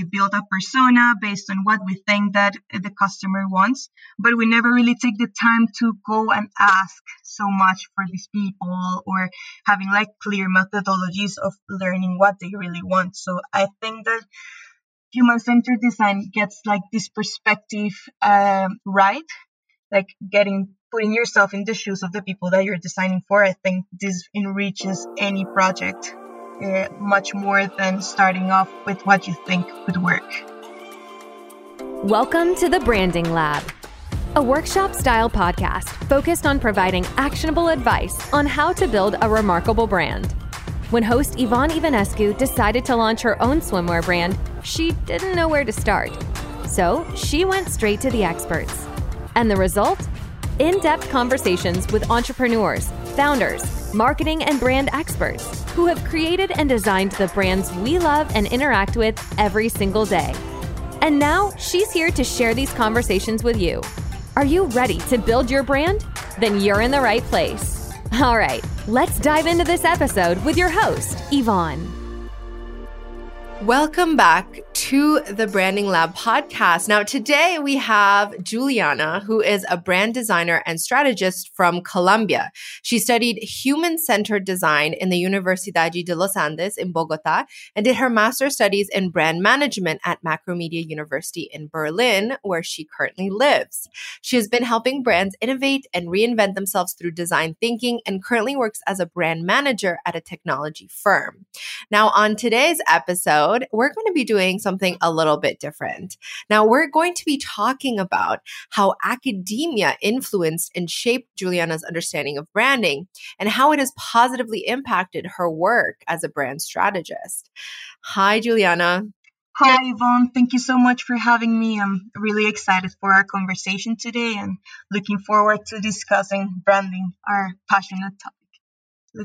we build a persona based on what we think that the customer wants, but we never really take the time to go and ask so much for these people or having like clear methodologies of learning what they really want. So I think that human centered design gets like this perspective um, right, like getting putting yourself in the shoes of the people that you're designing for. I think this enriches any project uh, much more than starting off with what you think would work. Welcome to the Branding Lab, a workshop style podcast focused on providing actionable advice on how to build a remarkable brand. When host Yvonne Ivanescu decided to launch her own swimwear brand, she didn't know where to start. So she went straight to the experts. And the result? In depth conversations with entrepreneurs, founders, marketing, and brand experts who have created and designed the brands we love and interact with every single day. And now she's here to share these conversations with you. Are you ready to build your brand? Then you're in the right place. All right, let's dive into this episode with your host, Yvonne. Welcome back to the Branding Lab podcast. Now, today we have Juliana, who is a brand designer and strategist from Colombia. She studied human centered design in the Universidad de los Andes in Bogota and did her master's studies in brand management at Macromedia University in Berlin, where she currently lives. She has been helping brands innovate and reinvent themselves through design thinking and currently works as a brand manager at a technology firm. Now, on today's episode, we're going to be doing some something a little bit different. Now, we're going to be talking about how academia influenced and shaped Juliana's understanding of branding and how it has positively impacted her work as a brand strategist. Hi, Juliana. Hi, Yvonne. Thank you so much for having me. I'm really excited for our conversation today and looking forward to discussing branding, our passionate topic.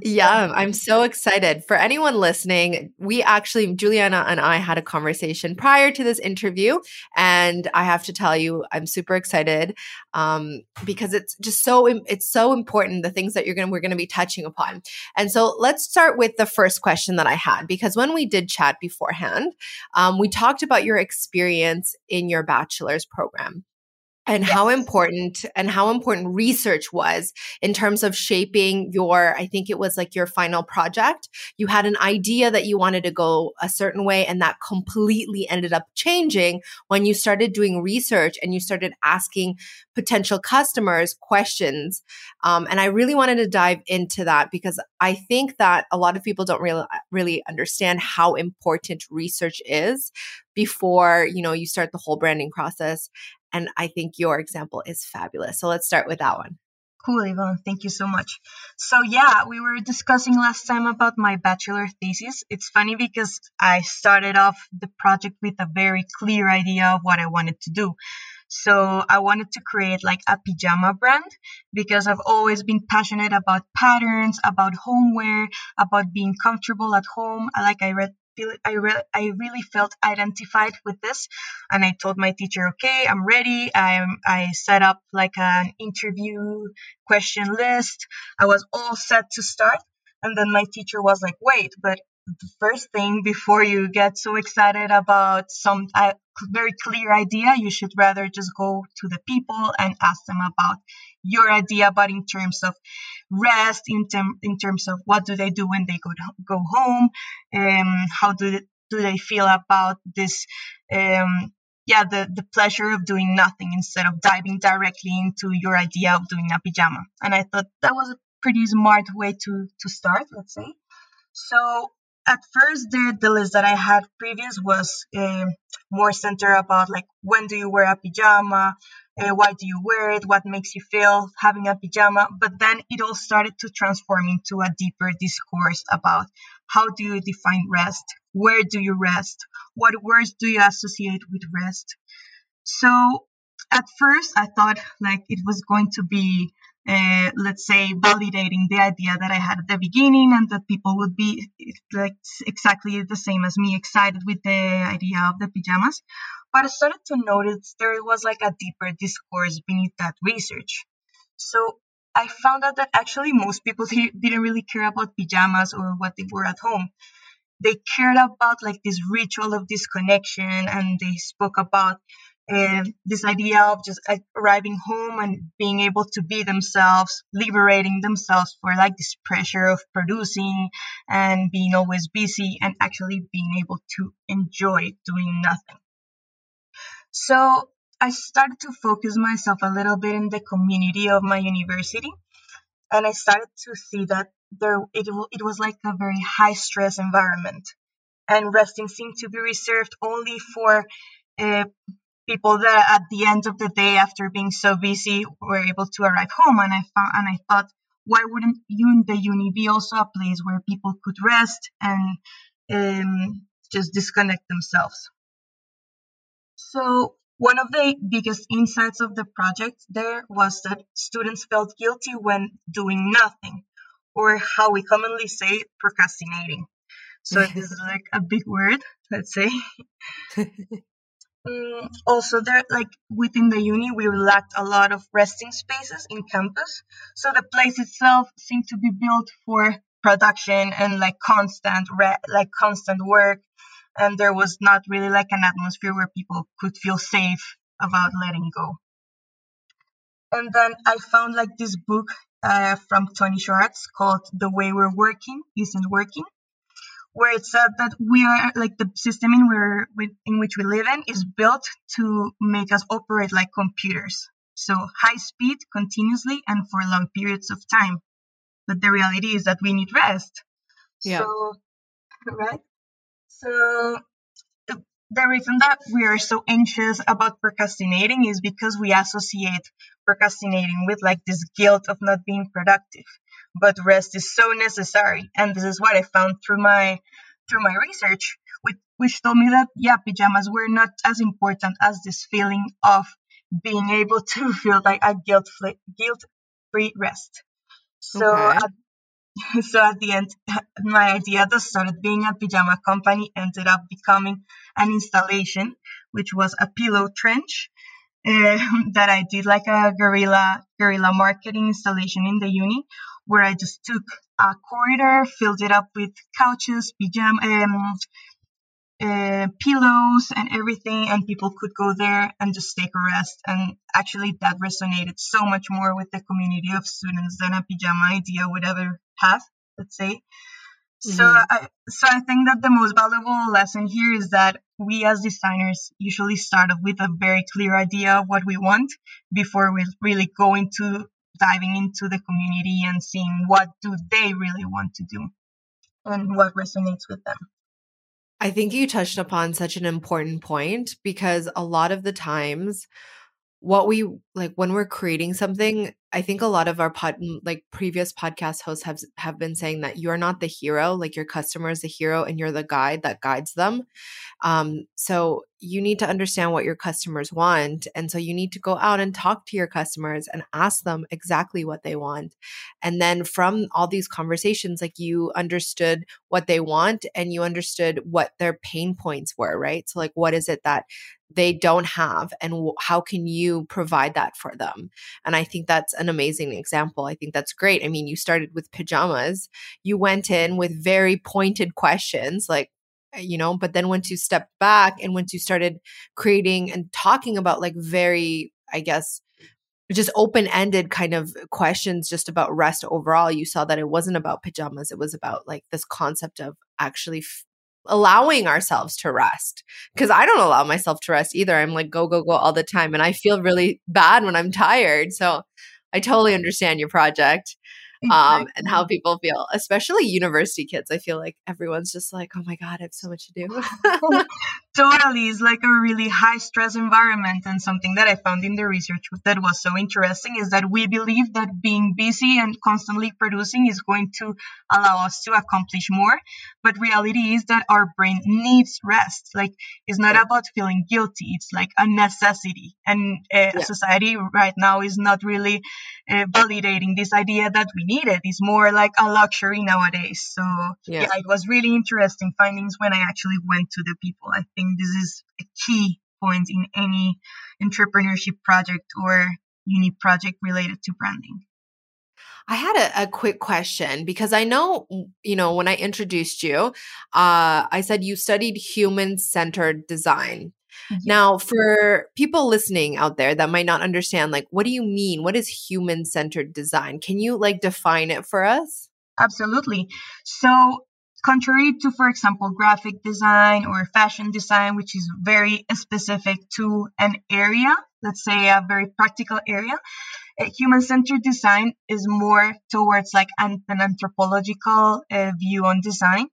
Yeah, I'm so excited. For anyone listening, we actually, Juliana and I had a conversation prior to this interview. And I have to tell you, I'm super excited um, because it's just so, it's so important, the things that you're going to, we're going to be touching upon. And so let's start with the first question that I had, because when we did chat beforehand, um, we talked about your experience in your bachelor's program and yes. how important and how important research was in terms of shaping your i think it was like your final project. You had an idea that you wanted to go a certain way and that completely ended up changing when you started doing research and you started asking potential customers questions. Um, and i really wanted to dive into that because i think that a lot of people don't really really understand how important research is before you know you start the whole branding process and I think your example is fabulous. So let's start with that one. Cool, Yvonne. Thank you so much. So, yeah, we were discussing last time about my bachelor thesis. It's funny because I started off the project with a very clear idea of what I wanted to do. So, I wanted to create like a pajama brand because I've always been passionate about patterns, about homeware, about being comfortable at home. Like I read feel I, re- I really felt identified with this and I told my teacher okay I'm ready. I I set up like an interview question list. I was all set to start. And then my teacher was like wait but the first thing before you get so excited about some uh, very clear idea you should rather just go to the people and ask them about your idea but in terms of rest in, term, in terms of what do they do when they go to, go home um, how do they, do they feel about this um, yeah the, the pleasure of doing nothing instead of diving directly into your idea of doing a pajama and i thought that was a pretty smart way to to start let's say. So at first the, the list that i had previous was uh, more centered about like when do you wear a pajama? Uh, why do you wear it? What makes you feel having a pajama? But then it all started to transform into a deeper discourse about how do you define rest? Where do you rest? What words do you associate with rest? So at first i thought like it was going to be uh, let's say validating the idea that i had at the beginning and that people would be like exactly the same as me excited with the idea of the pajamas but I started to notice there was like a deeper discourse beneath that research. So I found out that actually most people didn't really care about pajamas or what they wore at home. they cared about like this ritual of disconnection and they spoke about uh, this idea of just arriving home and being able to be themselves, liberating themselves for like this pressure of producing and being always busy and actually being able to enjoy doing nothing. So I started to focus myself a little bit in the community of my university and I started to see that there it, it was like a very high stress environment and resting seemed to be reserved only for uh, people that at the end of the day after being so busy were able to arrive home. And i found and i thought why wouldn't you in the uni be also a place where people could rest and um, just disconnect themselves? So one of the biggest insights of the project there was that students felt guilty when doing nothing or how we commonly say procrastinating. So this is like a big word let's say Mm, also, there like within the uni, we lacked a lot of resting spaces in campus. So the place itself seemed to be built for production and like constant re- like constant work, and there was not really like an atmosphere where people could feel safe about letting go. And then I found like this book uh, from Tony Schwartz called "The Way We're Working Isn't Working." Where it said that we are like the system in where in which we live in is built to make us operate like computers. So high speed continuously and for long periods of time. But the reality is that we need rest. Yeah. so right? So the reason that we are so anxious about procrastinating is because we associate procrastinating with like this guilt of not being productive but rest is so necessary and this is what i found through my through my research which, which told me that yeah pajamas were not as important as this feeling of being able to feel like a guilt guilt free rest so okay. at, so at the end my idea that started being a pajama company ended up becoming an installation which was a pillow trench uh, that I did like a guerrilla guerrilla marketing installation in the uni where I just took a corridor, filled it up with couches, pajama, um, uh, pillows, and everything, and people could go there and just take a rest. And actually, that resonated so much more with the community of students than a pajama idea would ever have. Let's say. Mm-hmm. So I so I think that the most valuable lesson here is that we as designers usually start off with a very clear idea of what we want before we really go into diving into the community and seeing what do they really want to do and what resonates with them. I think you touched upon such an important point because a lot of the times what we like when we're creating something i think a lot of our pod like previous podcast hosts have have been saying that you're not the hero like your customer is the hero and you're the guide that guides them. Um so you need to understand what your customers want and so you need to go out and talk to your customers and ask them exactly what they want. And then from all these conversations like you understood what they want and you understood what their pain points were right? So like what is it that they don't have and how can you provide that for them? And i think that's an amazing example i think that's great i mean you started with pajamas you went in with very pointed questions like eh, you know but then once you stepped back and once you started creating and talking about like very i guess just open-ended kind of questions just about rest overall you saw that it wasn't about pajamas it was about like this concept of actually f- allowing ourselves to rest because I don't allow myself to rest either. I'm like go go go all the time and I feel really bad when I'm tired. So I totally understand your project um, and how people feel, especially university kids. I feel like everyone's just like, oh my God, I have so much to do. totally. It's like a really high stress environment. And something that I found in the research that was so interesting is that we believe that being busy and constantly producing is going to allow us to accomplish more. But reality is that our brain needs rest. Like, it's not about feeling guilty, it's like a necessity. And uh, yeah. society right now is not really uh, validating this idea that we need it. It's more like a luxury nowadays. So yeah. yeah, it was really interesting findings when I actually went to the people. I think this is a key point in any entrepreneurship project or uni project related to branding. I had a, a, quick question because I know, you know, when I introduced you, uh, I said you studied human centered design. Mm-hmm. Now, for people listening out there that might not understand, like, what do you mean? What is human centered design? Can you like define it for us? Absolutely. So, contrary to, for example, graphic design or fashion design, which is very specific to an area, let's say a very practical area, human centered design is more towards like an, an anthropological uh, view on design.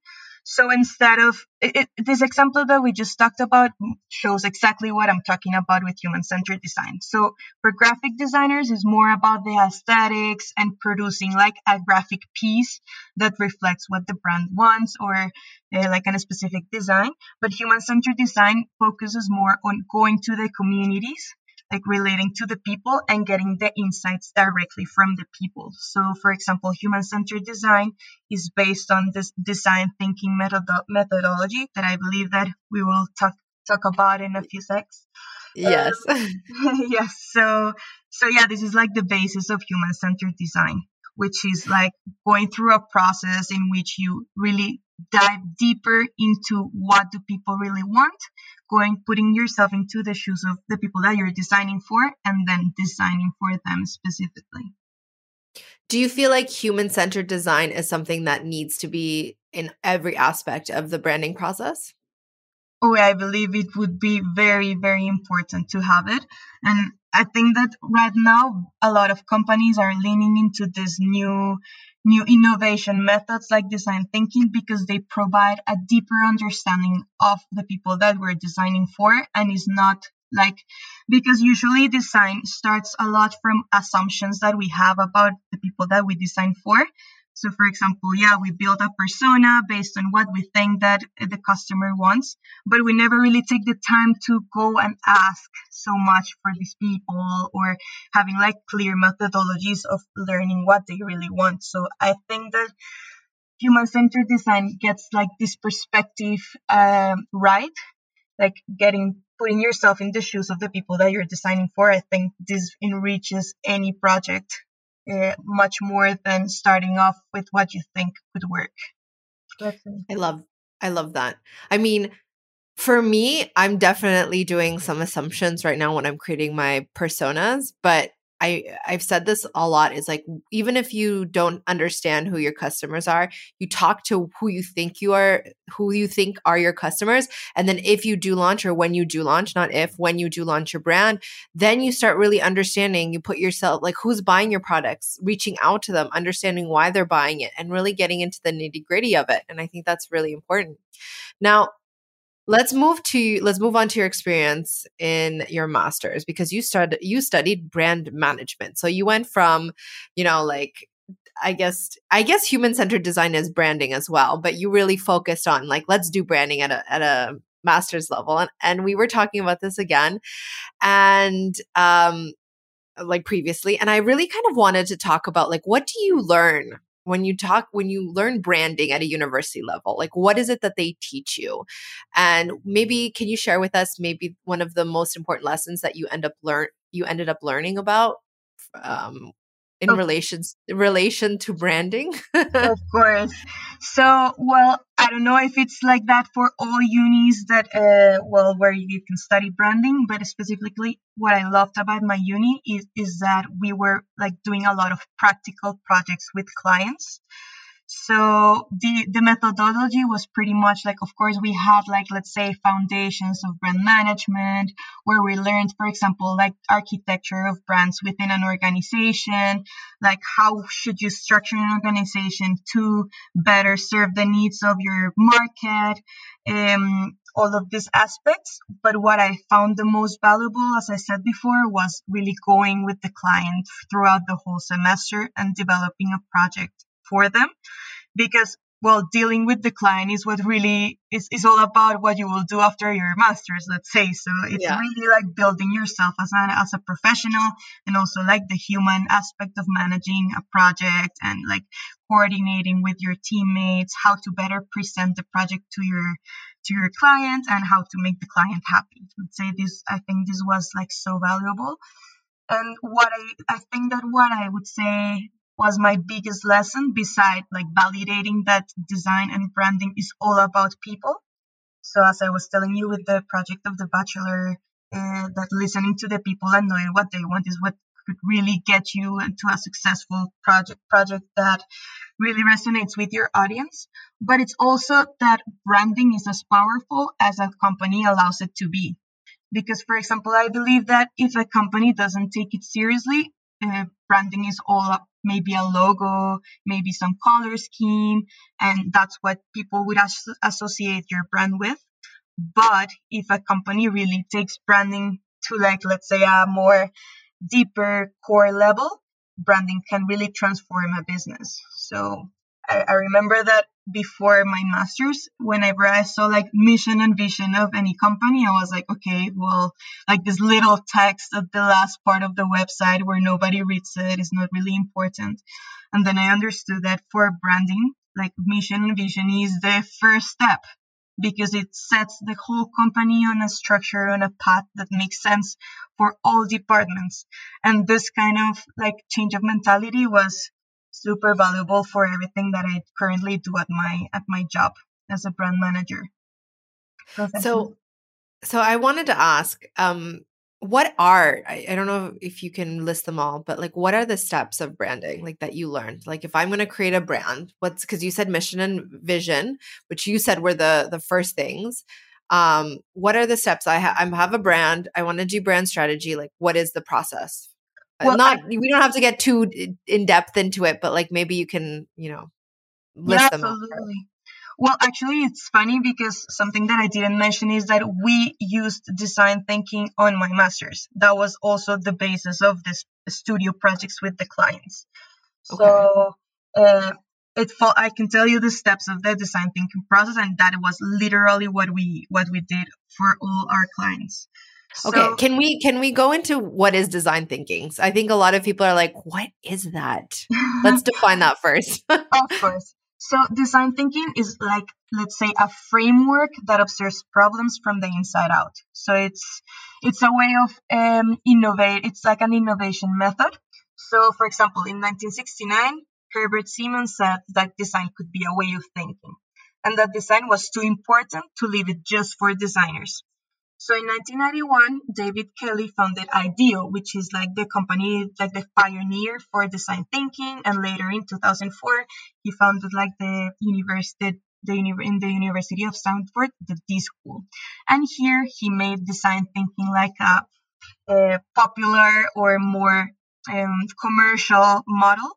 So instead of it, this example that we just talked about shows exactly what I'm talking about with human centered design. So for graphic designers is more about the aesthetics and producing like a graphic piece that reflects what the brand wants or uh, like a specific design. But human centered design focuses more on going to the communities like relating to the people and getting the insights directly from the people. So, for example, human centered design is based on this design thinking method- methodology that I believe that we will talk talk about in a few seconds. Yes. Um, yes. So, so yeah, this is like the basis of human centered design, which is like going through a process in which you really dive deeper into what do people really want going putting yourself into the shoes of the people that you're designing for and then designing for them specifically. Do you feel like human centered design is something that needs to be in every aspect of the branding process? Oh i believe it would be very very important to have it. And i think that right now a lot of companies are leaning into this new new innovation methods like design thinking because they provide a deeper understanding of the people that we're designing for and is not like because usually design starts a lot from assumptions that we have about the people that we design for so, for example, yeah, we build a persona based on what we think that the customer wants, but we never really take the time to go and ask so much for these people or having like clear methodologies of learning what they really want. So, I think that human centered design gets like this perspective um, right, like getting putting yourself in the shoes of the people that you're designing for. I think this enriches any project uh, much more than starting off with what you think would work. I love I love that. I mean, for me, I'm definitely doing some assumptions right now when I'm creating my personas, but I I've said this a lot is like even if you don't understand who your customers are, you talk to who you think you are, who you think are your customers, and then if you do launch or when you do launch, not if, when you do launch your brand, then you start really understanding, you put yourself like who's buying your products, reaching out to them, understanding why they're buying it and really getting into the nitty-gritty of it, and I think that's really important. Now, let's move to let's move on to your experience in your masters because you started you studied brand management. So you went from you know like i guess i guess human centered design is branding as well but you really focused on like let's do branding at a at a master's level. And, and we were talking about this again and um like previously and i really kind of wanted to talk about like what do you learn when you talk when you learn branding at a university level like what is it that they teach you? And maybe can you share with us maybe one of the most important lessons that you end up learn you ended up learning about um, in oh. relations relation to branding of course so well i don't know if it's like that for all unis that uh, well where you can study branding but specifically what i loved about my uni is, is that we were like doing a lot of practical projects with clients so the the methodology was pretty much like of course we had like let's say foundations of brand management where we learned for example like architecture of brands within an organization like how should you structure an organization to better serve the needs of your market um, all of these aspects. But what i found the most valuable as i said before was really going with the client throughout the whole semester and developing a project for them because well dealing with the client is what really is, is all about what you will do after your masters let's say. So it's yeah. really like building yourself as a, as a professional and also like the human aspect of managing a project and like coordinating with your teammates how to better present the project to your to your client and how to make the client happy. Let's say this i think this was like so valuable. And what i i think that what i would say was my biggest lesson beside like validating that design and branding is all about people. So as i was telling you with the project of the bachelor uh, that listening to the people and knowing what they want is what could really get you into a successful project project that really resonates with your audience. But it's also that branding is as powerful as a company allows it to be. Because for example i believe that if a company doesn't take it seriously uh, branding is all up, maybe a logo maybe some color scheme and that's what people would as- associate your brand with. But if a company really takes branding to like let's say a more deeper core level branding can really transform a business. So I, I remember that before my master's, whenever I saw like mission and vision of any company, I was like, okay, well, like this little text at the last part of the website where nobody reads it is not really important. And then I understood that for branding, like mission and vision is the first step because it sets the whole company on a structure, on a path that makes sense for all departments. And this kind of like change of mentality was super valuable for everything that I currently do at my at my job as a brand manager. So so I wanted to ask um what are I, I, don't know if you can list them all but like what are the steps of branding like that you learned? Like if i'm going to create a brand what's because you said mission and vision which you said were the the first things um what are the steps? I, ha- I have a brand i want to do brand strategy like what is the process well, not I, we don't have to get too in depth into it, but like maybe you can, you know, list yeah, them. Absolutely. Well, actually, it's funny because something that I didn't mention is that we used design thinking on my master's. That was also the basis of this studio projects with the clients. Okay. So uh, it fall, I can tell you the steps of the design thinking process, and that was literally what we what we did for all our clients. So, okay, can we can we go into what is design thinking? I think a lot of people are like, "What is that?" Let's define that first. of course. So, design thinking is like, let's say, a framework that observes problems from the inside out. So it's it's a way of um, innovate. It's like an innovation method. So, for example, in 1969, Herbert Simon said that design could be a way of thinking, and that design was too important to leave it just for designers. So in 1991, David Kelley founded IDEO, which is like the company, like the pioneer for design thinking. And later in 2004, he founded like the university, the in the University of Stanford, the D School. And here he made design thinking like a, a popular or more um, commercial model.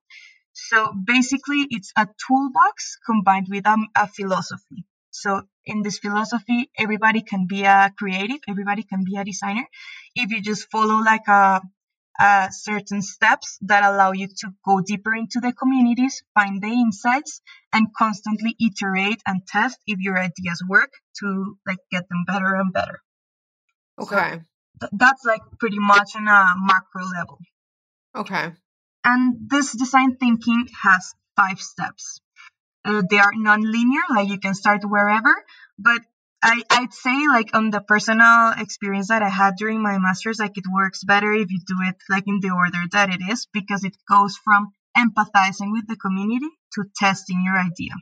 So basically, it's a toolbox combined with um, a philosophy. So in this philosophy, everybody can be a creative, everybody can be a designer if you just follow like a, a certain steps that allow you to go deeper into the communities, find the insights, and constantly iterate and test if your ideas work to like get them better and better. Okay. So th- that's like pretty much on a macro level. Okay. And this design thinking has five steps. Uh, they are non-linear, like you can start wherever. But I, I'd say like on the personal experience that I had during my master's, like it works better if you do it like in the order that it is because it goes from empathizing with the community to testing your idea.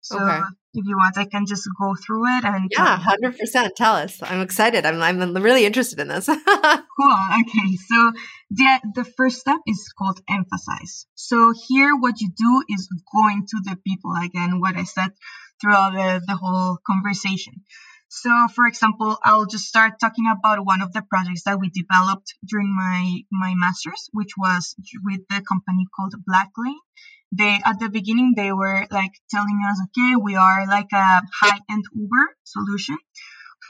So okay. If you want, I can just go through it and yeah, hundred percent. Tell us. I'm excited. I'm I'm really interested in this. cool. Okay. So the the first step is called emphasize. So here, what you do is going to the people again. What I said throughout the, the whole conversation. So, for example, I'll just start talking about one of the projects that we developed during my my masters, which was with the company called Blacklane they at the beginning they were like telling us okay we are like a high-end uber solution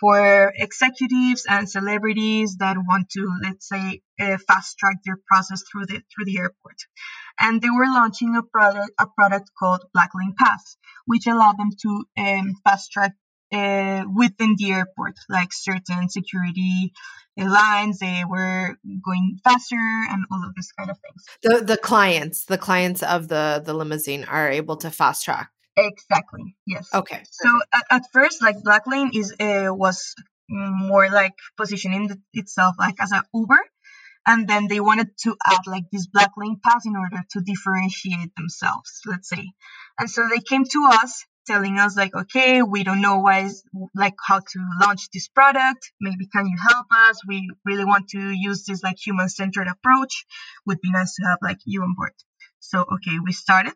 for executives and celebrities that want to let's say uh, fast track their process through the through the airport. And they were launching a product a product called Blacklane pass which allowed them to um, fast track uh, within the airport like certain security lines they were going faster and all of this kind of things. The the clients the clients of the the limousine are able to fast track? Exactly yes. Okay. So at, at first like blacklane is uh, was more like positioning itself like as an uber and then they wanted to add like this black lane pass in order to differentiate themselves let's say. And so they came to us telling us like okay we don't know why like how to launch this product. Maybe can you help us? We really want to use this like human centered approach. Would be nice to have like you on board. So okay we started.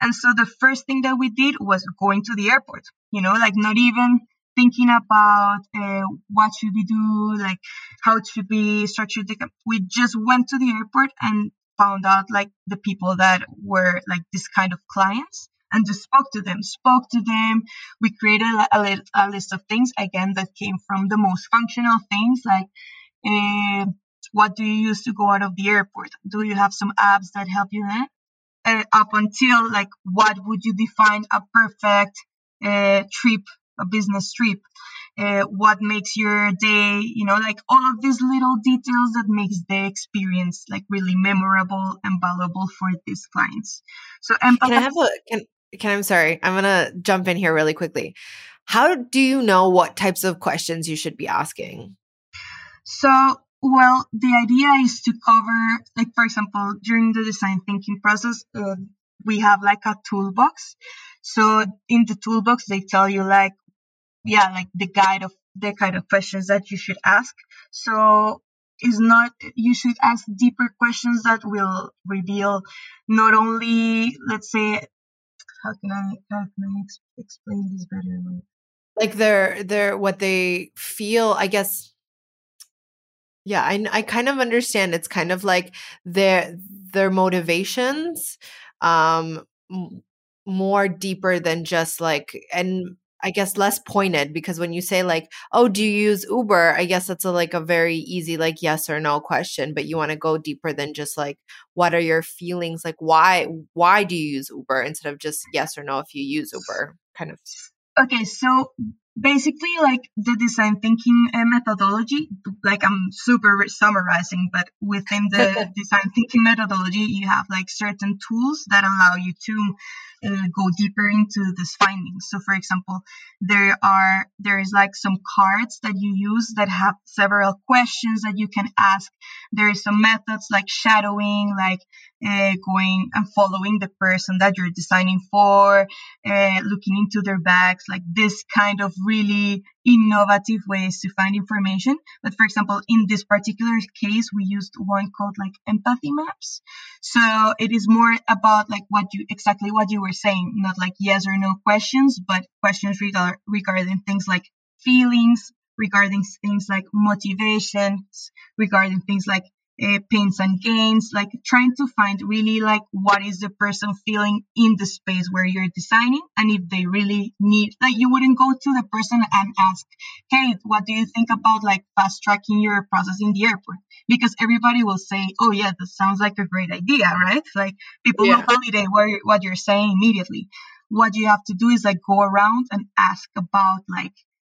And so the first thing that we did was going to the airport you know like not even thinking about uh, what should we do, like how should be structured. We just went to the airport and found out like the people that were like this kind of clients and just spoke to them, spoke to them. We created a, a, a list of things again that came from the most functional things like uh, what do you use to go out of the airport? Do you have some apps that help you? Uh, up until like what would you define a perfect uh, trip a business trip uh, what makes your day you know like all of these little details that makes the experience like really memorable and valuable for these clients so empath- can i have a can, can i'm sorry. I'm gonna jump in here really quickly. How do you know what types of questions you should be asking? So well the idea is to cover like for example during the design thinking process uh, we have like a toolbox. So in the toolbox they tell you like yeah, like the guide of the kind of questions that you should ask. So is not you should ask deeper questions that will reveal not only let's say how can I how can I ex- explain this better? Like they're they're what they feel, I guess. Yeah, I I kind of understand. It's kind of like their their motivations, um, more deeper than just like and I guess less pointed because when you say like, "Oh, do you use Uber?" I guess that's a like a very easy like yes or no question, but you want to go deeper than just like what are your feelings like why why do you use Uber instead of just yes or no if you use Uber kind of. Okay, so basically like the design thinking uh, methodology like i'm super summarizing but within the design thinking methodology you have like certain tools that allow you to uh, go deeper into these findings so for example there are there is like some cards that you use that have several questions that you can ask. There is some methods like shadowing like uh, going and following the person that you're designing for uh, looking into their bags like this kind of really innovative ways to find information. But for example, in this particular case, we used one called like empathy maps. So it is more about like what you exactly what you were saying, not like yes or no questions, but questions regard, regarding things like feelings, regarding things like motivations, regarding things like uh, pains and gains, like trying to find really like what is the person feeling in the space where you're designing, and if they really need, like you wouldn't go to the person and ask, "Hey, what do you think about like fast tracking your process in the airport?" Because everybody will say, "Oh yeah, that sounds like a great idea, right?" Like people yeah. will validate what you're, what you're saying immediately. What you have to do is like go around and ask about like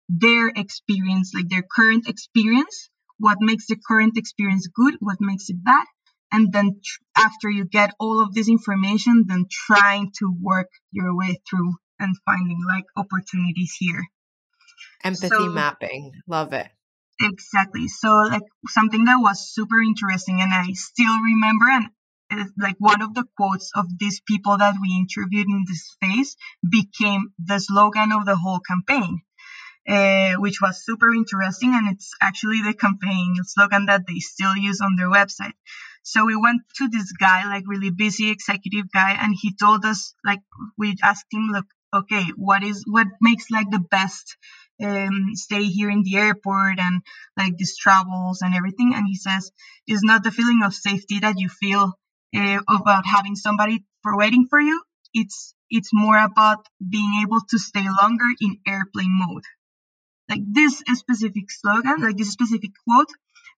their experience, like their current experience what makes the current experience good, what makes it bad, and then tr- after you get all of this information, then trying to work your way through and finding like opportunities here. Empathy so, mapping, love it. Exactly. So like something that was super interesting, and I still remember, and like one of the quotes of these people that we interviewed in this phase became the slogan of the whole campaign uh, which was super interesting. And it's actually the campaign slogan that they still use on their website. So we went to this guy, like really busy executive guy, and he told us, like, we asked him, look, okay, what is what makes like the best um, stay here in the airport and like these travels and everything? And he says, it's not the feeling of safety that you feel uh, about having somebody for waiting for you. It's it's more about being able to stay longer in airplane mode like this specific slogan, like this specific quote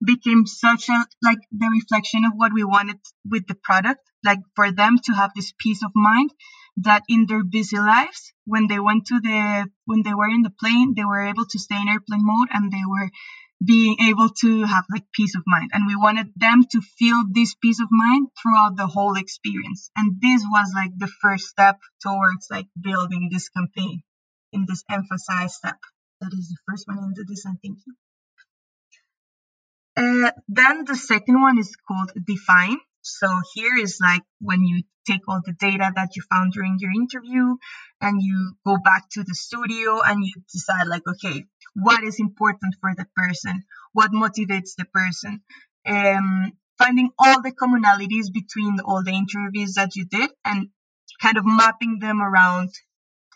became such a like the reflection of what we wanted with the product like for them to have this peace of mind that in their busy lives when they went to the when they were in the plane they were able to stay in airplane mode and they were being able to have like peace of mind. And we wanted them to feel this peace of mind throughout the whole experience. And this was like the first step towards like building this campaign in this emphasized step that is the first one in the design thinking. Uh, then the second one is called define. So here is like when you take all the data that you found during your interview and you go back to the studio and you decide like, okay, what is important for the person? What motivates the person? Um, finding all the commonalities between all the interviews that you did and kind of mapping them around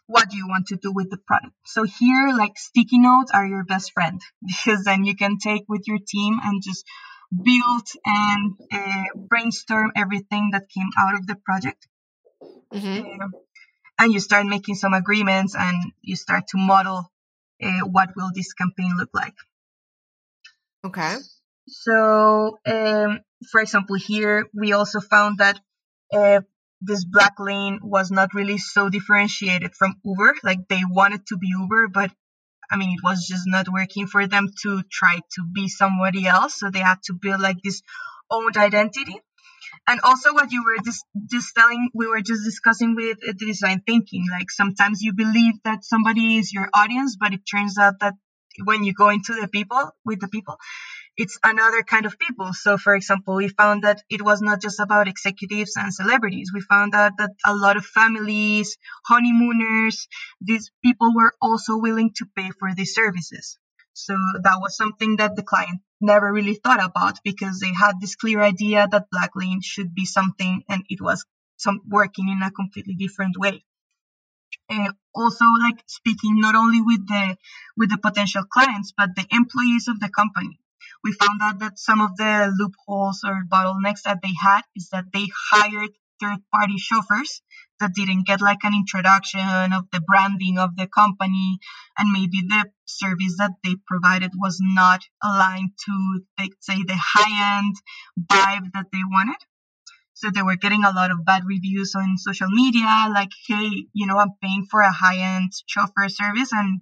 what do you want to do with the product. So here, like sticky notes are your best friend because then you can take with your team and just build and uh, brainstorm everything that came out of the project. Mm-hmm. Uh, and you start making some agreements and you start to model uh, what will this campaign look like. Okay. So, um, for example, here we also found that uh, this black lane was not really so differentiated from Uber. Like they wanted to be Uber, but I mean, it was just not working for them to try to be somebody else. So they had to build like this own identity. And also, what you were just, just telling, we were just discussing with design thinking. Like sometimes you believe that somebody is your audience, but it turns out that when you go into the people with the people, it's another kind of people. So, for example, we found that it was not just about executives and celebrities. We found out that a lot of families, honeymooners, these people were also willing to pay for these services. So that was something that the client never really thought about because they had this clear idea that Black Lane should be something and it was some working in a completely different way. Uh, also like speaking not only with the with the potential clients but the employees of the company we found out that some of the loopholes or bottlenecks that they had is that they hired third party chauffeurs that didn't get like an introduction of the branding of the company and maybe the service that they provided was not aligned to say the high end vibe that they wanted. So they were getting a lot of bad reviews on social media like hey you know i'm paying for a high end chauffeur service and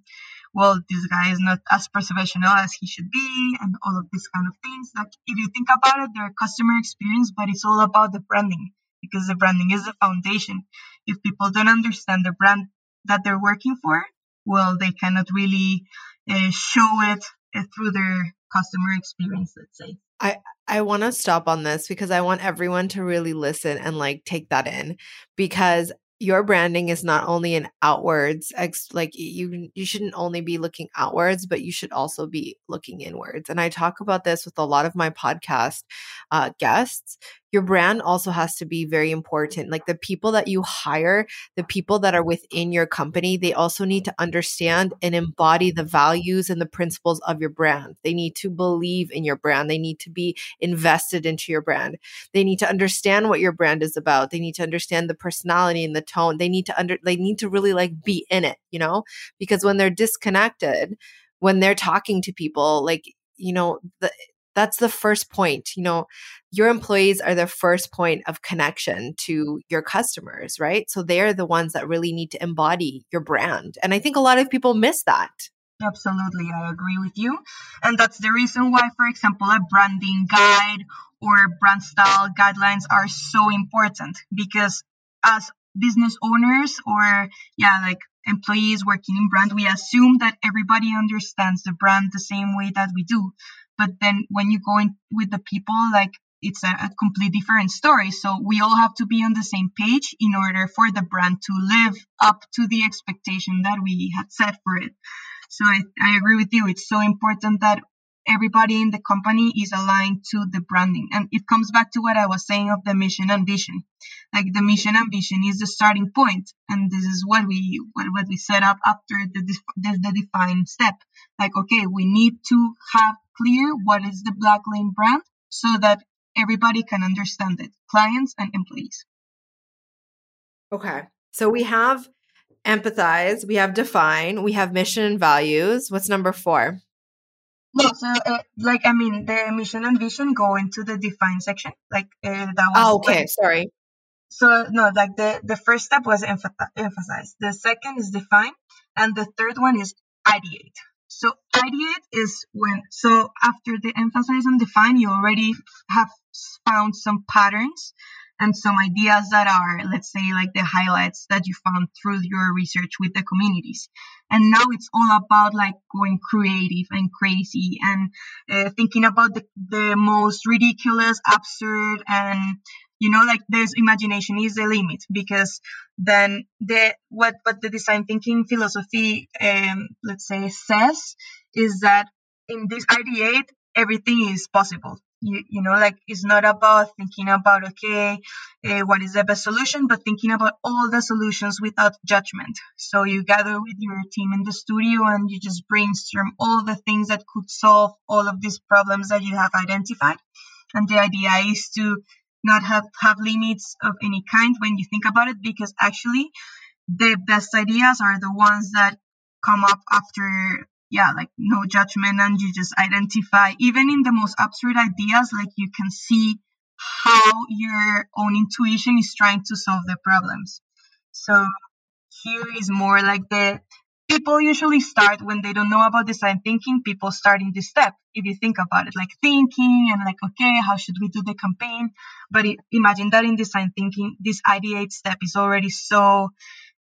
well, this guy is not as professional as he should be, and all of these kind of things. Like, if you think about it, they're customer experience, but it's all about the branding because the branding is the foundation. If people don't understand the brand that they're working for, well, they cannot really uh, show it uh, through their customer experience, let's say. I, I want to stop on this because I want everyone to really listen and like take that in because your branding is not only an outwards ex- like you you shouldn't only be looking outwards but you should also be looking inwards and i talk about this with a lot of my podcast uh, guests your brand also has to be very important. Like the people that you hire, the people that are within your company, they also need to understand and embody the values and the principles of your brand. They need to believe in your brand. They need to be invested into your brand. They need to understand what your brand is about. They need to understand the personality and the tone. They need to under, they need to really like be in it, you know, because when they're disconnected, when they're talking to people, like, you know, the, that's the first point you know your employees are the first point of connection to your customers right? So they're the ones that really need to embody your brand and i think a lot of people miss that. Absolutely i agree with you and that's the reason why for example a branding guide or brand style guidelines are so important because as business owners or yeah like employees working in brand we assume that everybody understands the brand the same way that we do but then when you go in with the people like it's a, a different story so we all have to be on the same page in order for the brand to live up to the expectation that we had set for it so I, I agree with you it's so important that everybody in the company is aligned to the branding. And it comes back to what I was saying of the mission and vision. Like the mission and vision is the starting point, and this is what we what, what we set up after the, the the defined step. Like okay, we need to have clear what is the Black Lane brand so that everybody can understand it, clients and employees. Okay, so we have empathize, we have define, we have mission and values. What's number four? No, so uh, like I mean, the mission and vision go into the define section. Like uh, that was. Oh, okay. Like, Sorry. So no, like the the first step was emphasize. The second is define, and the third one is ideate. So ideate is when so after the emphasize and define, you already have found some patterns and some ideas that are, let's say, like the highlights that you found through your research with the communities. And now it's all about like going creative and crazy and uh, thinking about the, the most ridiculous, absurd, and you know like there's imagination is the limit because then the what what the design thinking philosophy um, let's say says is that in this ideate everything is possible. You, you know like it's not about thinking about okay uh, what is the best solution but thinking about all the solutions without judgment. So you gather with your team in the studio and you just brainstorm all the things that could solve all of these problems that you have identified. And the idea is to not have, have limits of any kind when you think about it because actually the best ideas are the ones that come up after yeah like no judgment and you just identify. Even in the most absurd ideas like you can see how your own intuition is trying to solve the problems. So here is more like the people usually start when they don't know about design thinking people start in this step if you think about it like thinking and like okay how should we do the campaign? But it, imagine that in design thinking this ideate step is already so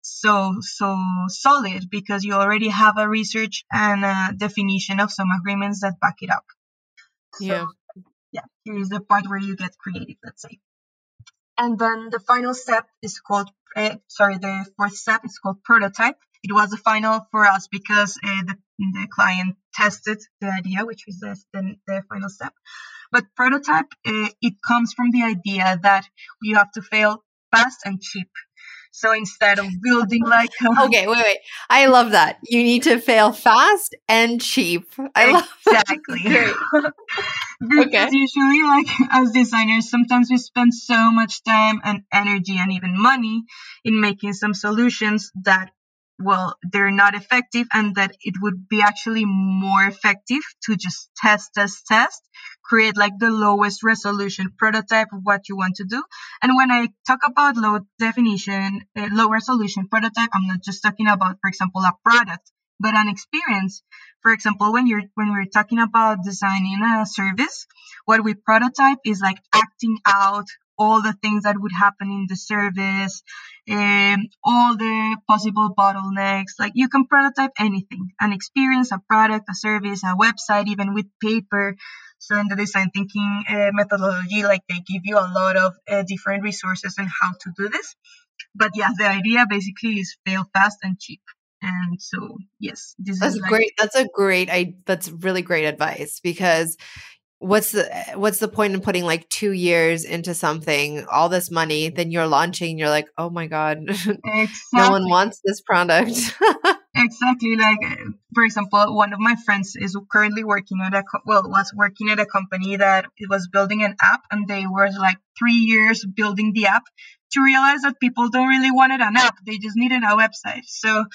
so so solid because you already have a research and a definition of some agreements that back it up. So, yeah. yeah here is the part where you get creative let's say. And then the final step is called uh, sorry the fourth step is called prototype it was a final for us because uh, the, the client tested the idea, which was the, the, the final step. But prototype, uh, it comes from the idea that you have to fail fast and cheap. So instead of building like a- okay, wait, wait, I love that. You need to fail fast and cheap. I love exactly. because okay. usually, like as designers, sometimes we spend so much time and energy and even money in making some solutions that well, they're not effective and that it would be actually more effective to just test, test, test, create like the lowest resolution prototype of what you want to do. And when I talk about low definition, uh, low resolution prototype, I'm not just talking about, for example, a product, but an experience. For example, when you're, when we're talking about designing a service, what we prototype is like acting out all the things that would happen in the service, um, all the possible bottlenecks. Like you can prototype anything, an experience, a product, a service, a website, even with paper. So in the design thinking uh, methodology, like they give you a lot of uh, different resources on how to do this. But yeah, the idea basically is fail fast and cheap. And so yes, this that's is like- great. That's a great. I that's really great advice because what's the what's the point in putting like two years into something all this money then you're launching you're like oh my god exactly. no one wants this product exactly like for example one of my friends is currently working at a well was working at a company that it was building an app and they were like three years building the app to realize that people don't really wanted an app they just needed a website so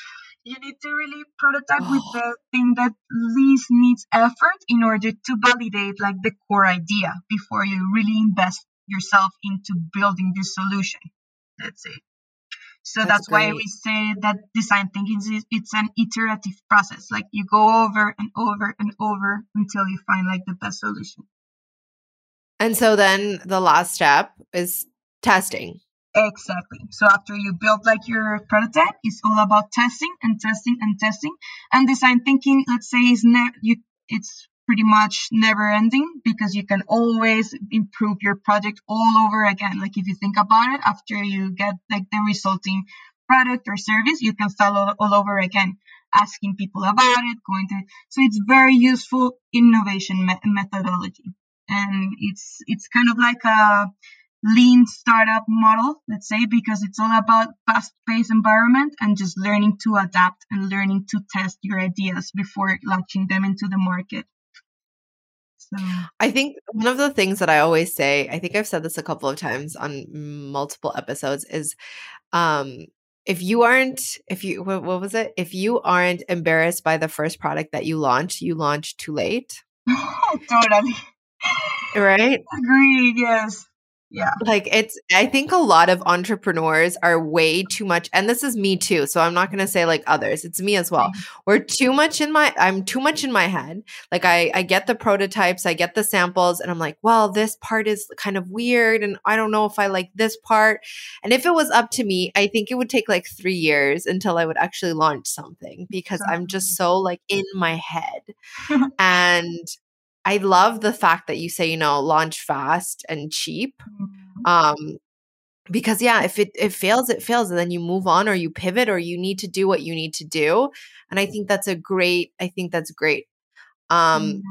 you need to really prototype oh. with the thing that least needs effort in order to validate like the core idea before you really invest yourself into building this solution. Let's say so that's, that's why we say that design thinking is it's an iterative process. Like you go over and over and over until you find like the best solution. And so then the last step is testing Exactly. So after you build like your prototype, it's all about testing and testing and testing. And design thinking, let's say, is ne- you it's pretty much never ending because you can always improve your project all over again. Like if you think about it, after you get like the resulting product or service, you can start all, all over again, asking people about it, going through. So it's very useful innovation me- methodology, and it's it's kind of like a lean startup model, let's say, because it's all about fast paced environment and just learning to adapt and learning to test your ideas before launching them into the market. So. I think one of the things that I always say, I think I've said this a couple of times on multiple episodes, is um, if you aren't, if you, what, what was it? If you aren't embarrassed by the first product that you launch, you launch too late. totally. Right? Agreed, yes yeah. Like it's i think a lot of entrepreneurs are way too much and this is me too so i'm not going to say like others it's me as well. Mm-hmm. We're too much in my i'm too much in my head like i i get the prototypes i get the samples and i'm like well this part is kind of weird and i don't know if i like this part. And if it was up to me i think it would take like 3 years until i would actually launch something because i'm just so like in my head. And I love the fact that you say, you know, launch fast and cheap. Mm-hmm. Um, because yeah, if it it fails, it fails, and then you move on or you pivot or you need to do what you need to do. And I think that's a great, I think that's great. Um,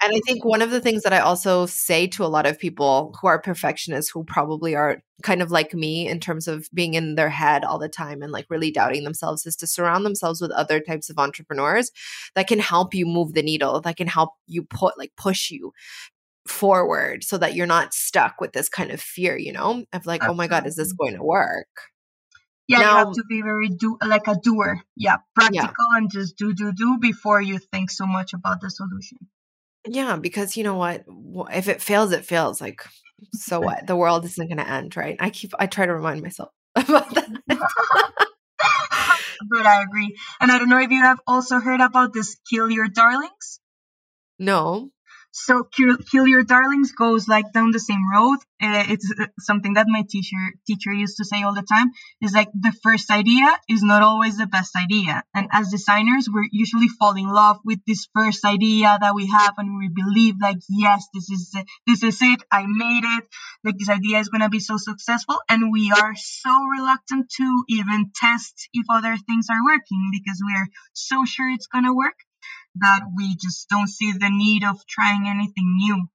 and I think one of the things that I also say to a lot of people who are perfectionists, who probably are kind of like me in terms of being in their head all the time and like really doubting themselves, is to surround themselves with other types of entrepreneurs that can help you move the needle, that can help you put like push you forward so that you're not stuck with this kind of fear, you know, of like, Absolutely. oh my God, is this going to work? Yeah, now, you have to be very do like a doer. Yeah, practical yeah. and just do do do before you think so much about the solution. Yeah, because you know what? If it fails, it fails. Like, so what? The world isn't going to end, right? I keep, I try to remind myself about that. but I agree. And I don't know if you have also heard about this kill your darlings. No. So kill, kill your darlings goes like down the same road. Uh, it's uh, something that my teacher teacher used to say all the time. Is like the first idea is not always the best idea. And as designers, we're usually fall in love with this first idea that we have, and we believe like, yes, this is this is it. I made it. Like this idea is gonna be so successful, and we are so reluctant to even test if other things are working because we are so sure it's gonna work that we just don't see the need of trying anything new.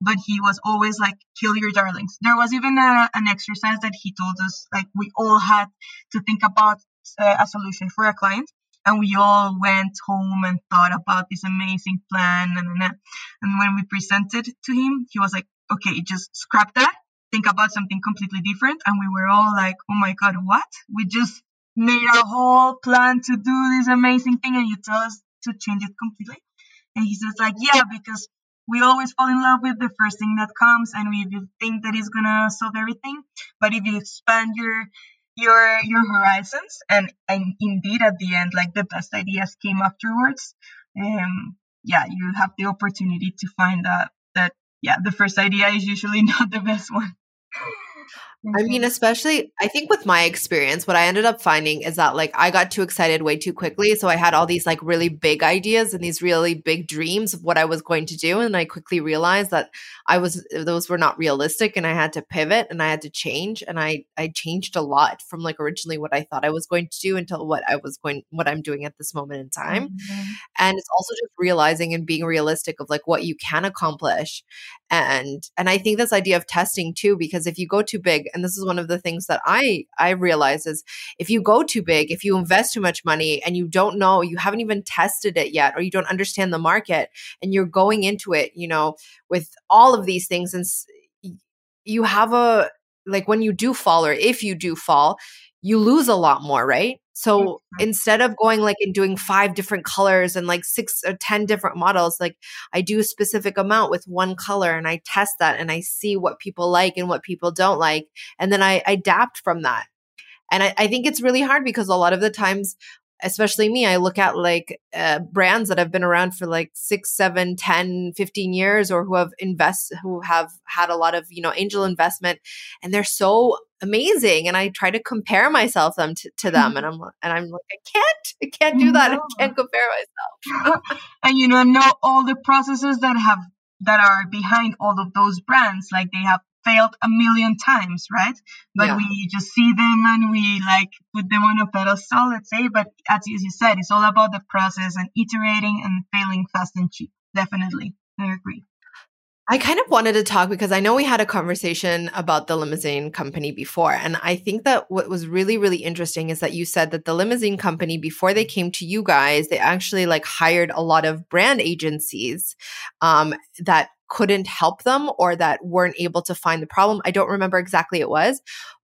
But he was always like, kill your darlings. There was even a, an exercise that he told us, like, we all had to think about uh, a solution for a client. And we all went home and thought about this amazing plan. And, and, when we presented to him, he was like, okay, just scrap that, think about something completely different. And we were all like, oh my God, what? We just made a whole plan to do this amazing thing. And you tell us to change it completely. And he says like, yeah, because we always fall in love with the first thing that comes and we think that it's gonna solve everything. But if you expand your your your horizons and, and indeed at the end like the best ideas came afterwards, um yeah, you have the opportunity to find that that yeah, the first idea is usually not the best one. I mean, especially, I think with my experience, what I ended up finding is that like I got too excited way too quickly. So I had all these like really big ideas and these really big dreams of what I was going to do. And I quickly realized that I was, those were not realistic and I had to pivot and I had to change. And I, I changed a lot from like originally what I thought I was going to do until what I was going, what I'm doing at this moment in time. Mm-hmm. And it's also just realizing and being realistic of like what you can accomplish. And, and I think this idea of testing too, because if you go too big, and this is one of the things that i i realize is if you go too big if you invest too much money and you don't know you haven't even tested it yet or you don't understand the market and you're going into it you know with all of these things and you have a like when you do fall or if you do fall you lose a lot more right so mm-hmm. instead of going like and doing five different colors and like six or 10 different models, like I do a specific amount with one color and I test that and I see what people like and what people don't like. And then I, I adapt from that. And I, I think it's really hard because a lot of the times especially me i look at like uh, brands that have been around for like six seven ten 15 years or who have invest who have had a lot of you know angel investment and they're so amazing and i try to compare myself them to, to them and i'm and i'm like i can't i can't do that no. i can't compare myself and you know know all the processes that have that are behind all of those brands like they have failed a million times, right? But yeah. we just see them and we like put them on a pedestal, let's say. But as you said, it's all about the process and iterating and failing fast and cheap. Definitely. I agree. I kind of wanted to talk because I know we had a conversation about the limousine company before. And I think that what was really, really interesting is that you said that the limousine company, before they came to you guys, they actually like hired a lot of brand agencies um, that couldn't help them or that weren't able to find the problem. I don't remember exactly it was,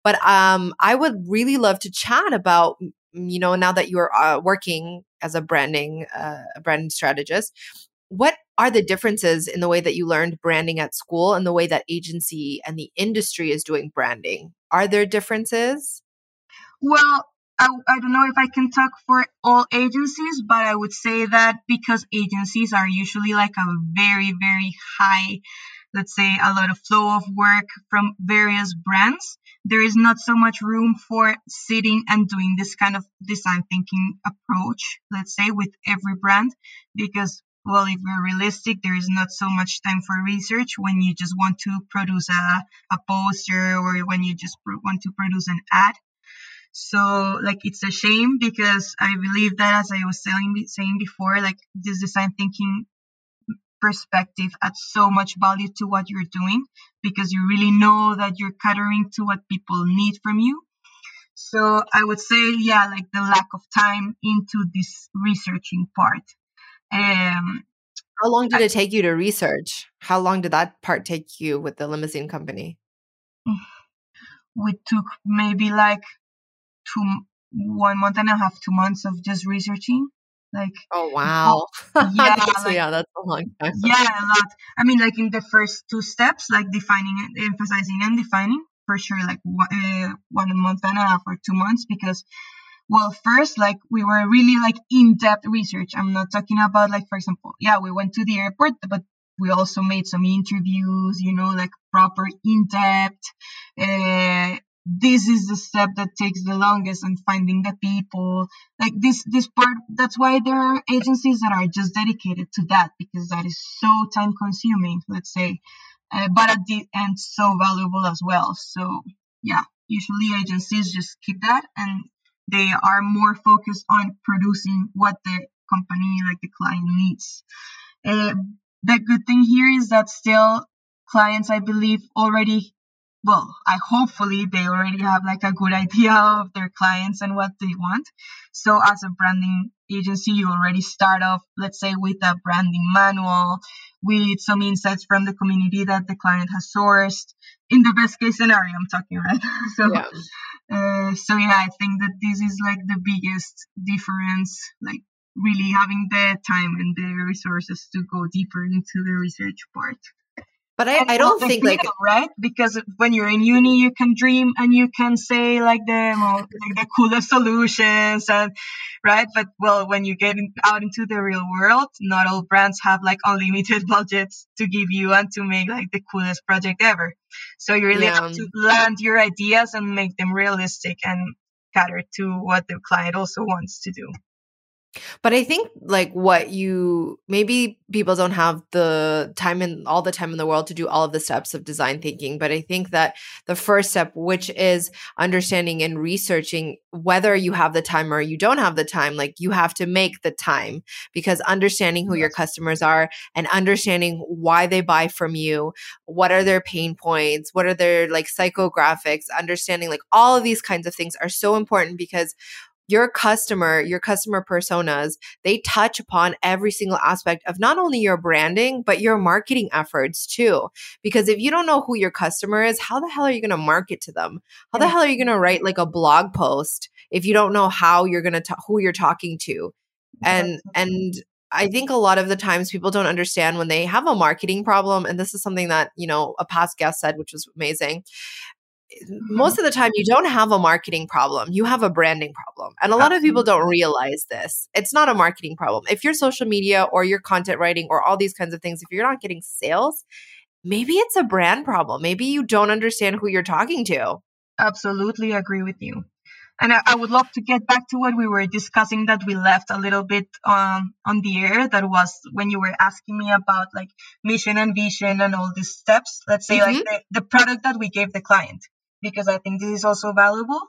but um, I would really love to chat about, you know, now that you're uh, working as a branding, uh, a branding strategist, what are the differences in the way that you learned branding at school and the way that agency and the industry is doing branding? Are there differences? Well, I, I don't know if I can talk for all agencies, but I would say that because agencies are usually like a very, very high, let's say a lot of flow of work from various brands, there is not so much room for sitting and doing this kind of design thinking approach, let's say, with every brand, because well, if we're realistic, there is not so much time for research when you just want to produce a, a poster or when you just want to produce an ad. So like it's a shame because I believe that as I was saying saying before, like this design thinking perspective adds so much value to what you're doing because you really know that you're catering to what people need from you. So I would say, yeah, like the lack of time into this researching part. Um, How long did it take you to research? How long did that part take you with the limousine company? We took maybe like two one month and a half, two months of just researching. Like oh wow, yeah, that's, like, yeah, that's a long time. yeah, a lot. I mean, like in the first two steps, like defining and emphasizing and defining for sure, like uh, one month and a half or two months, because well, first, like we were really like in-depth research. I'm not talking about like, for example, yeah, we went to the airport, but we also made some interviews, you know, like proper in-depth. Uh, this is the step that takes the longest and finding the people like this this part that's why there are agencies that are just dedicated to that because that is so time consuming let's say uh, but at the end so valuable as well so yeah usually agencies just keep that and they are more focused on producing what the company like the client needs uh, the good thing here is that still clients i believe already well, I hopefully they already have like a good idea of their clients and what they want. So as a branding agency, you already start off, let's say, with a branding manual, with some insights from the community that the client has sourced. In the best case scenario, I'm talking right. so, yeah. Uh, so yeah, I think that this is like the biggest difference, like really having the time and the resources to go deeper into the research part. But I, I don't think freedom, like right because when you're in uni you can dream and you can say like the like the coolest solutions and right? But well when you get in, out into the real world not all brands have like unlimited budgets to give you and to make like the coolest project ever. So you really yeah. have to land your ideas and make them realistic and cater to what the client also wants to do but I think like what you maybe people don't have the time and all the time in the world to do all of the steps of design thinking, but I think that the first step which is understanding and researching whether you have the time or you don't have the time, like you have to make the time because understanding who your customers are and understanding why they buy from you, what are their pain points, what are their like psychographics, understanding like all of these kinds of things are so important because your customer, your customer personas, they touch upon every single aspect of not only your branding, but your marketing efforts too. Because if you don't know who your customer is, how the hell are you going to market to them? How the mm. hell are you going to write like a blog post if you don't know how you're going to, who you're talking to? And, and, I think a lot of the times people don't understand when they have a marketing problem. And this is something that, you know, a past guest said, which was amazing most of the time you don't have a marketing problem. You have a branding problem. And a lot of people don't realize this. It's not a marketing problem. If your social media or your content writing or all these kinds of things if you're not getting sales maybe it's a brand problem. Maybe you don't understand who you're talking to. Absolutely agree with you. And I, I, would love to get back to what we were discussing that we left a little bit um, on the air. That was when you were asking me about like mission and vision and all these steps. Let's say mm-hmm. like the, the product that we gave the client because I think this is also valuable.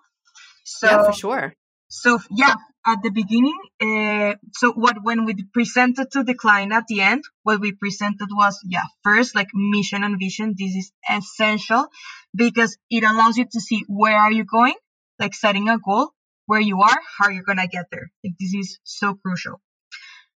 So, yeah, for sure. So yeah, at the beginning, uh, so what when we presented to the client at the end, what we presented was yeah, first like mission and vision. This is essential because it allows you to see where are you going, like setting a goal, where you are, how you're gonna get there. Like, this is so crucial.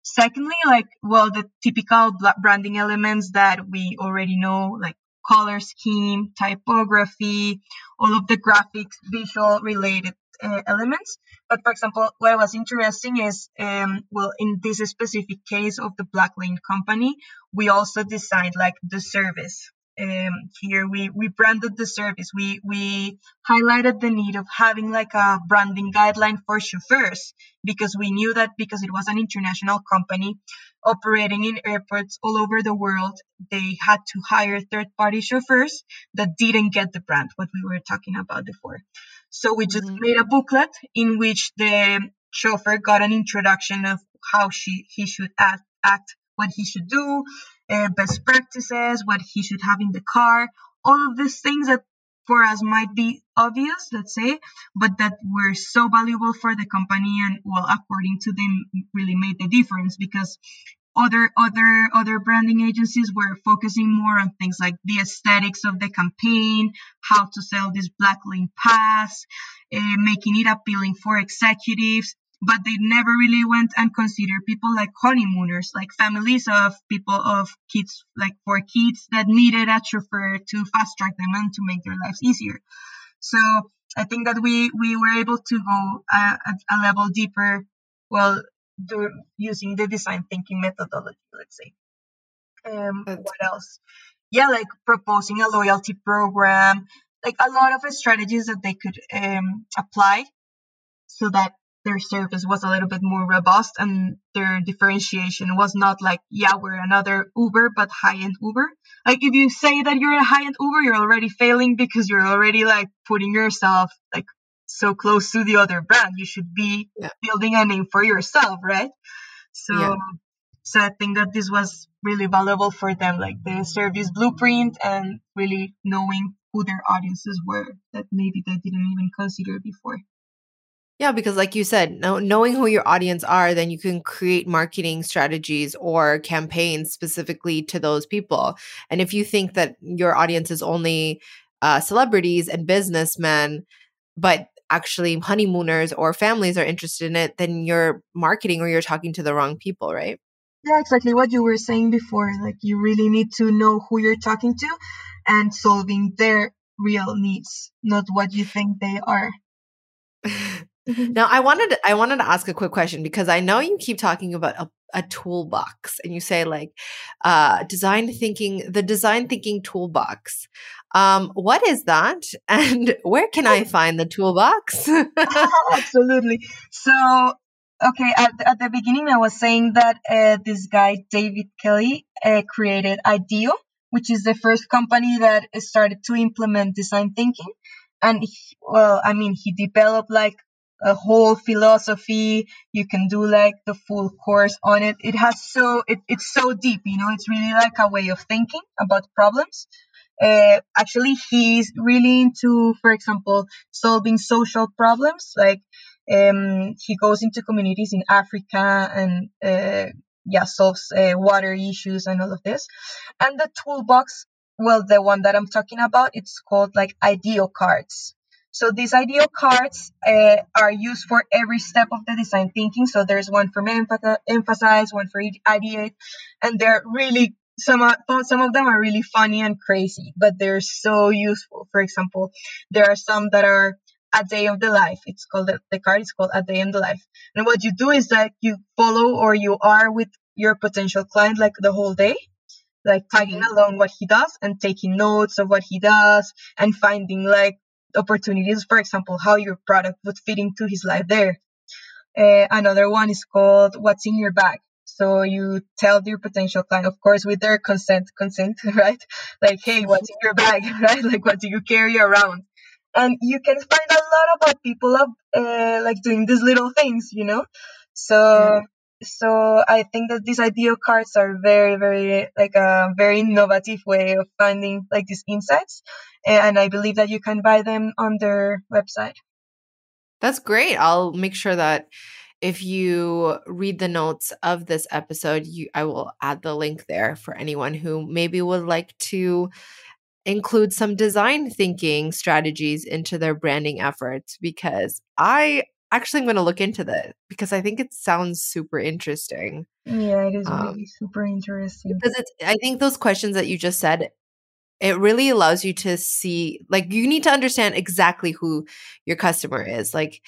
Secondly, like well, the typical branding elements that we already know, like color scheme, typography, all of the graphics, visual related uh, elements. But for example, what was interesting is, um, well, in this specific case of the Blacklane Company, we also designed like the service um, here we we branded the service we we highlighted the need of having like a branding guideline for chauffeurs because we knew that because it was an international company operating in airports all over the world they had to hire third party chauffeurs that didn't get the brand what we were talking about before so we just mm-hmm. made a booklet in which the chauffeur got an introduction of how she he should act, act what he should do uh, best practices, what he should have in the car, all of these things that for us might be obvious, let's say, but that were so valuable for the company and well, according to them, really made the difference because other other other branding agencies were focusing more on things like the aesthetics of the campaign, how to sell this Blacklane pass, uh, making it appealing for executives, but they never really went and considered people like honeymooners, like families of people of kids, like for kids that needed a chauffeur to fast track them and to make their lives easier. So I think that we we were able to go a, a level deeper, well, do, using the design thinking methodology, let's say. Um, what else? Yeah, like proposing a loyalty program, like a lot of strategies that they could um, apply so that their service was a little bit more robust and their differentiation was not like, yeah, we're another Uber, but high end Uber. Like if you say that you're a high end Uber, you're already failing because you're already like putting yourself like so close to the other brand. You should be yeah. building a name for yourself, right? So, yeah. so I think that this was really valuable for them, like the service blueprint and really knowing who their audiences were that maybe they didn't even consider before. Yeah, because like you said, knowing who your audience are, then you can create marketing strategies or campaigns specifically to those people. And if you think that your audience is only uh, celebrities and businessmen, but actually honeymooners or families are interested in it, then you're marketing or you're talking to the wrong people, right? Yeah, exactly what you were saying before. Like you really need to know who you're talking to and solving their real needs, not what you think they are. Mm-hmm. Now, I wanted to, I wanted to ask a quick question because I know you keep talking about a, a toolbox, and you say like uh, design thinking, the design thinking toolbox. Um, what is that, and where can I find the toolbox? Absolutely. So, okay, at, at the beginning, I was saying that uh, this guy David Kelley, uh, created IDEO, which is the first company that started to implement design thinking and he, well i mean he developed like a whole philosophy. You can do like the full course on it. It has so it, it's so deep, you know. It's really like a way of thinking about problems. Uh, actually, he's really into, for example, solving social problems. Like um, he goes into communities in Africa and uh, yeah, solves uh, water issues and all of this. And the toolbox, well, the one that I'm talking about, it's called like IDEO cards. So these IDEO cards uh, are used for every step of the design thinking. So there's one for emphasize, one for ideate, and they're really some of, some of them are really funny and crazy, but they're so useful. For example, there are some that are a day of the life. It's called the, the card is called a day in the life. And what you do is that you follow or you are with your potential client like the whole day like tagging mm-hmm. along what he does and taking notes of what he does and finding like opportunities, for example, how your product would fit into his life there. Uh, another one is called What's in Your Bag. So you tell your potential client, of course, with their consent, consent, right? Like, hey, what's in your bag, right? Like, what do you carry around? And you can find a lot about people uh, like doing these little things, you know. So yeah so I think that these IDEO cards are very, very like a very innovative way of finding like these insights, and I believe that you can buy them on their website. That's great. I'll make sure that if you read the notes of this episode, you I will add the link there for anyone who maybe would like to include some design thinking strategies into their branding efforts because I actually I'm going to look into that because I think it sounds super interesting. Yeah, it is um, really super interesting. Because it's I think those questions that you just said it really allows you to see like you need to understand exactly who your customer is like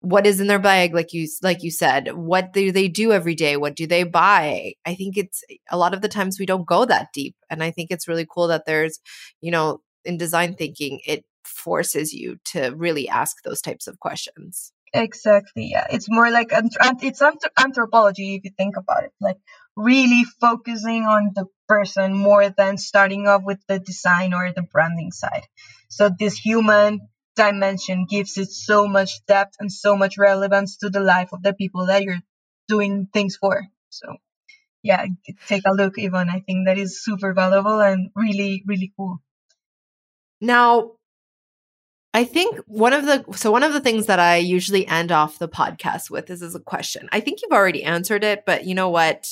what is in their bag like you like you said what do they do every day what do they buy i think it's a lot of the times we don't go that deep and i think it's really cool that there's you know in design thinking it forces you to really ask those types of questions exactly yeah it's more like it's anthropology if you think about it like really focusing on the person more than starting off with the design or the branding side so this human dimension gives it so much depth and so much relevance to the life of the people that you're doing things for. So, yeah, take a look, Yvonne. I think that is super valuable and really, really cool. Now, I think one of the so one of the things that I usually end off the podcast with is, is a question. I think you've already answered it, but you know what?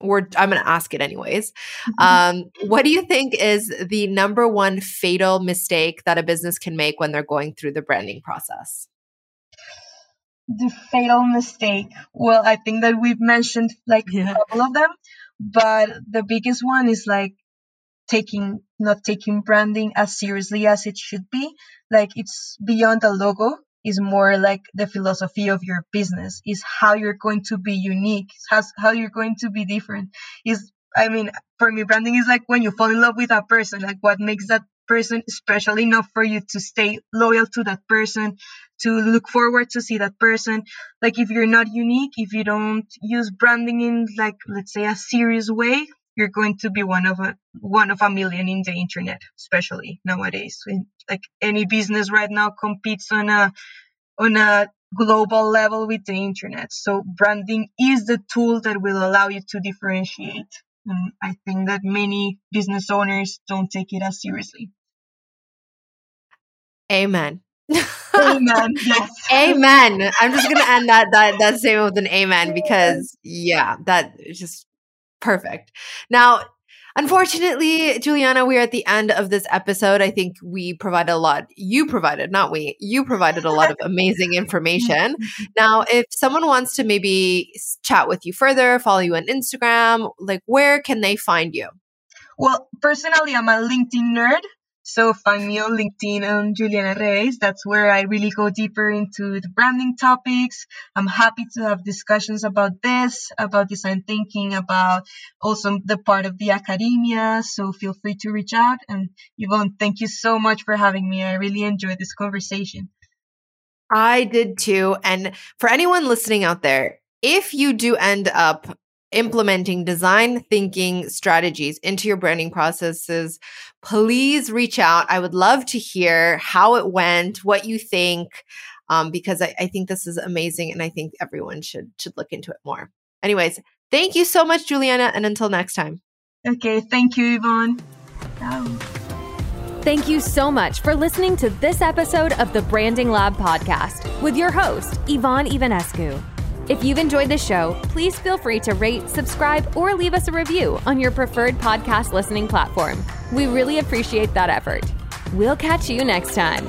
we're I'm going to ask it anyways. Mm-hmm. Um, what do you think is the number one fatal mistake that a business can make when they're going through the branding process? The fatal mistake. Well, I think that we've mentioned like yeah. a couple of them, but the biggest one is like taking not taking branding as seriously as it should be. Like it's beyond a logo. Is more like the philosophy of your business. Is how you're going to be unique. How, how you're going to be different. Is i mean for me branding is like when you fall in love with a person like what makes that person special enough for you to stay loyal to that person to look forward to see that person. Like if you're not unique if you don't use branding in like let's say a serious way you're going to be one of a one of a million in the internet, especially nowadays. Like any business right now competes on a on a global level with the internet. So branding is the tool that will allow you to differentiate. And I think that many business owners don't take it as seriously. Amen. amen. Yes. Amen. I'm just gonna end that that that statement with an amen because yeah, that just Perfect. Now, unfortunately, Juliana, we are at the end of this episode. I think we provided a lot. You provided, not we, you provided a lot of amazing information. Now, if someone wants to maybe chat with you further, follow you on Instagram, like where can they find you? Well, personally, I'm a LinkedIn nerd. So find me on LinkedIn on Juliana Reveiz. That's where I really go deeper into the branding topics. I'm happy to have discussions about this, about design thinking, about also the part of the academia. So feel free to reach out. And Yvonne, thank you so much for having me. I really enjoyed this conversation. I did too. And for anyone listening out there, if you do end up implementing design thinking strategies into your branding processes, please reach out. I would love to hear how it went, what you think, um, because I, I think this is amazing and I think everyone should should look into it more. Anyways, thank you so much, Juliana, and until next time. Okay, thank you, Yvonne. Ciao. Thank you so much for listening to this episode of the Branding Lab podcast with your host, Yvonne Ivanescu. If you've enjoyed the show, please feel free to rate, subscribe, or leave us a review on your preferred podcast listening platform. We really appreciate that effort. We'll catch you next time.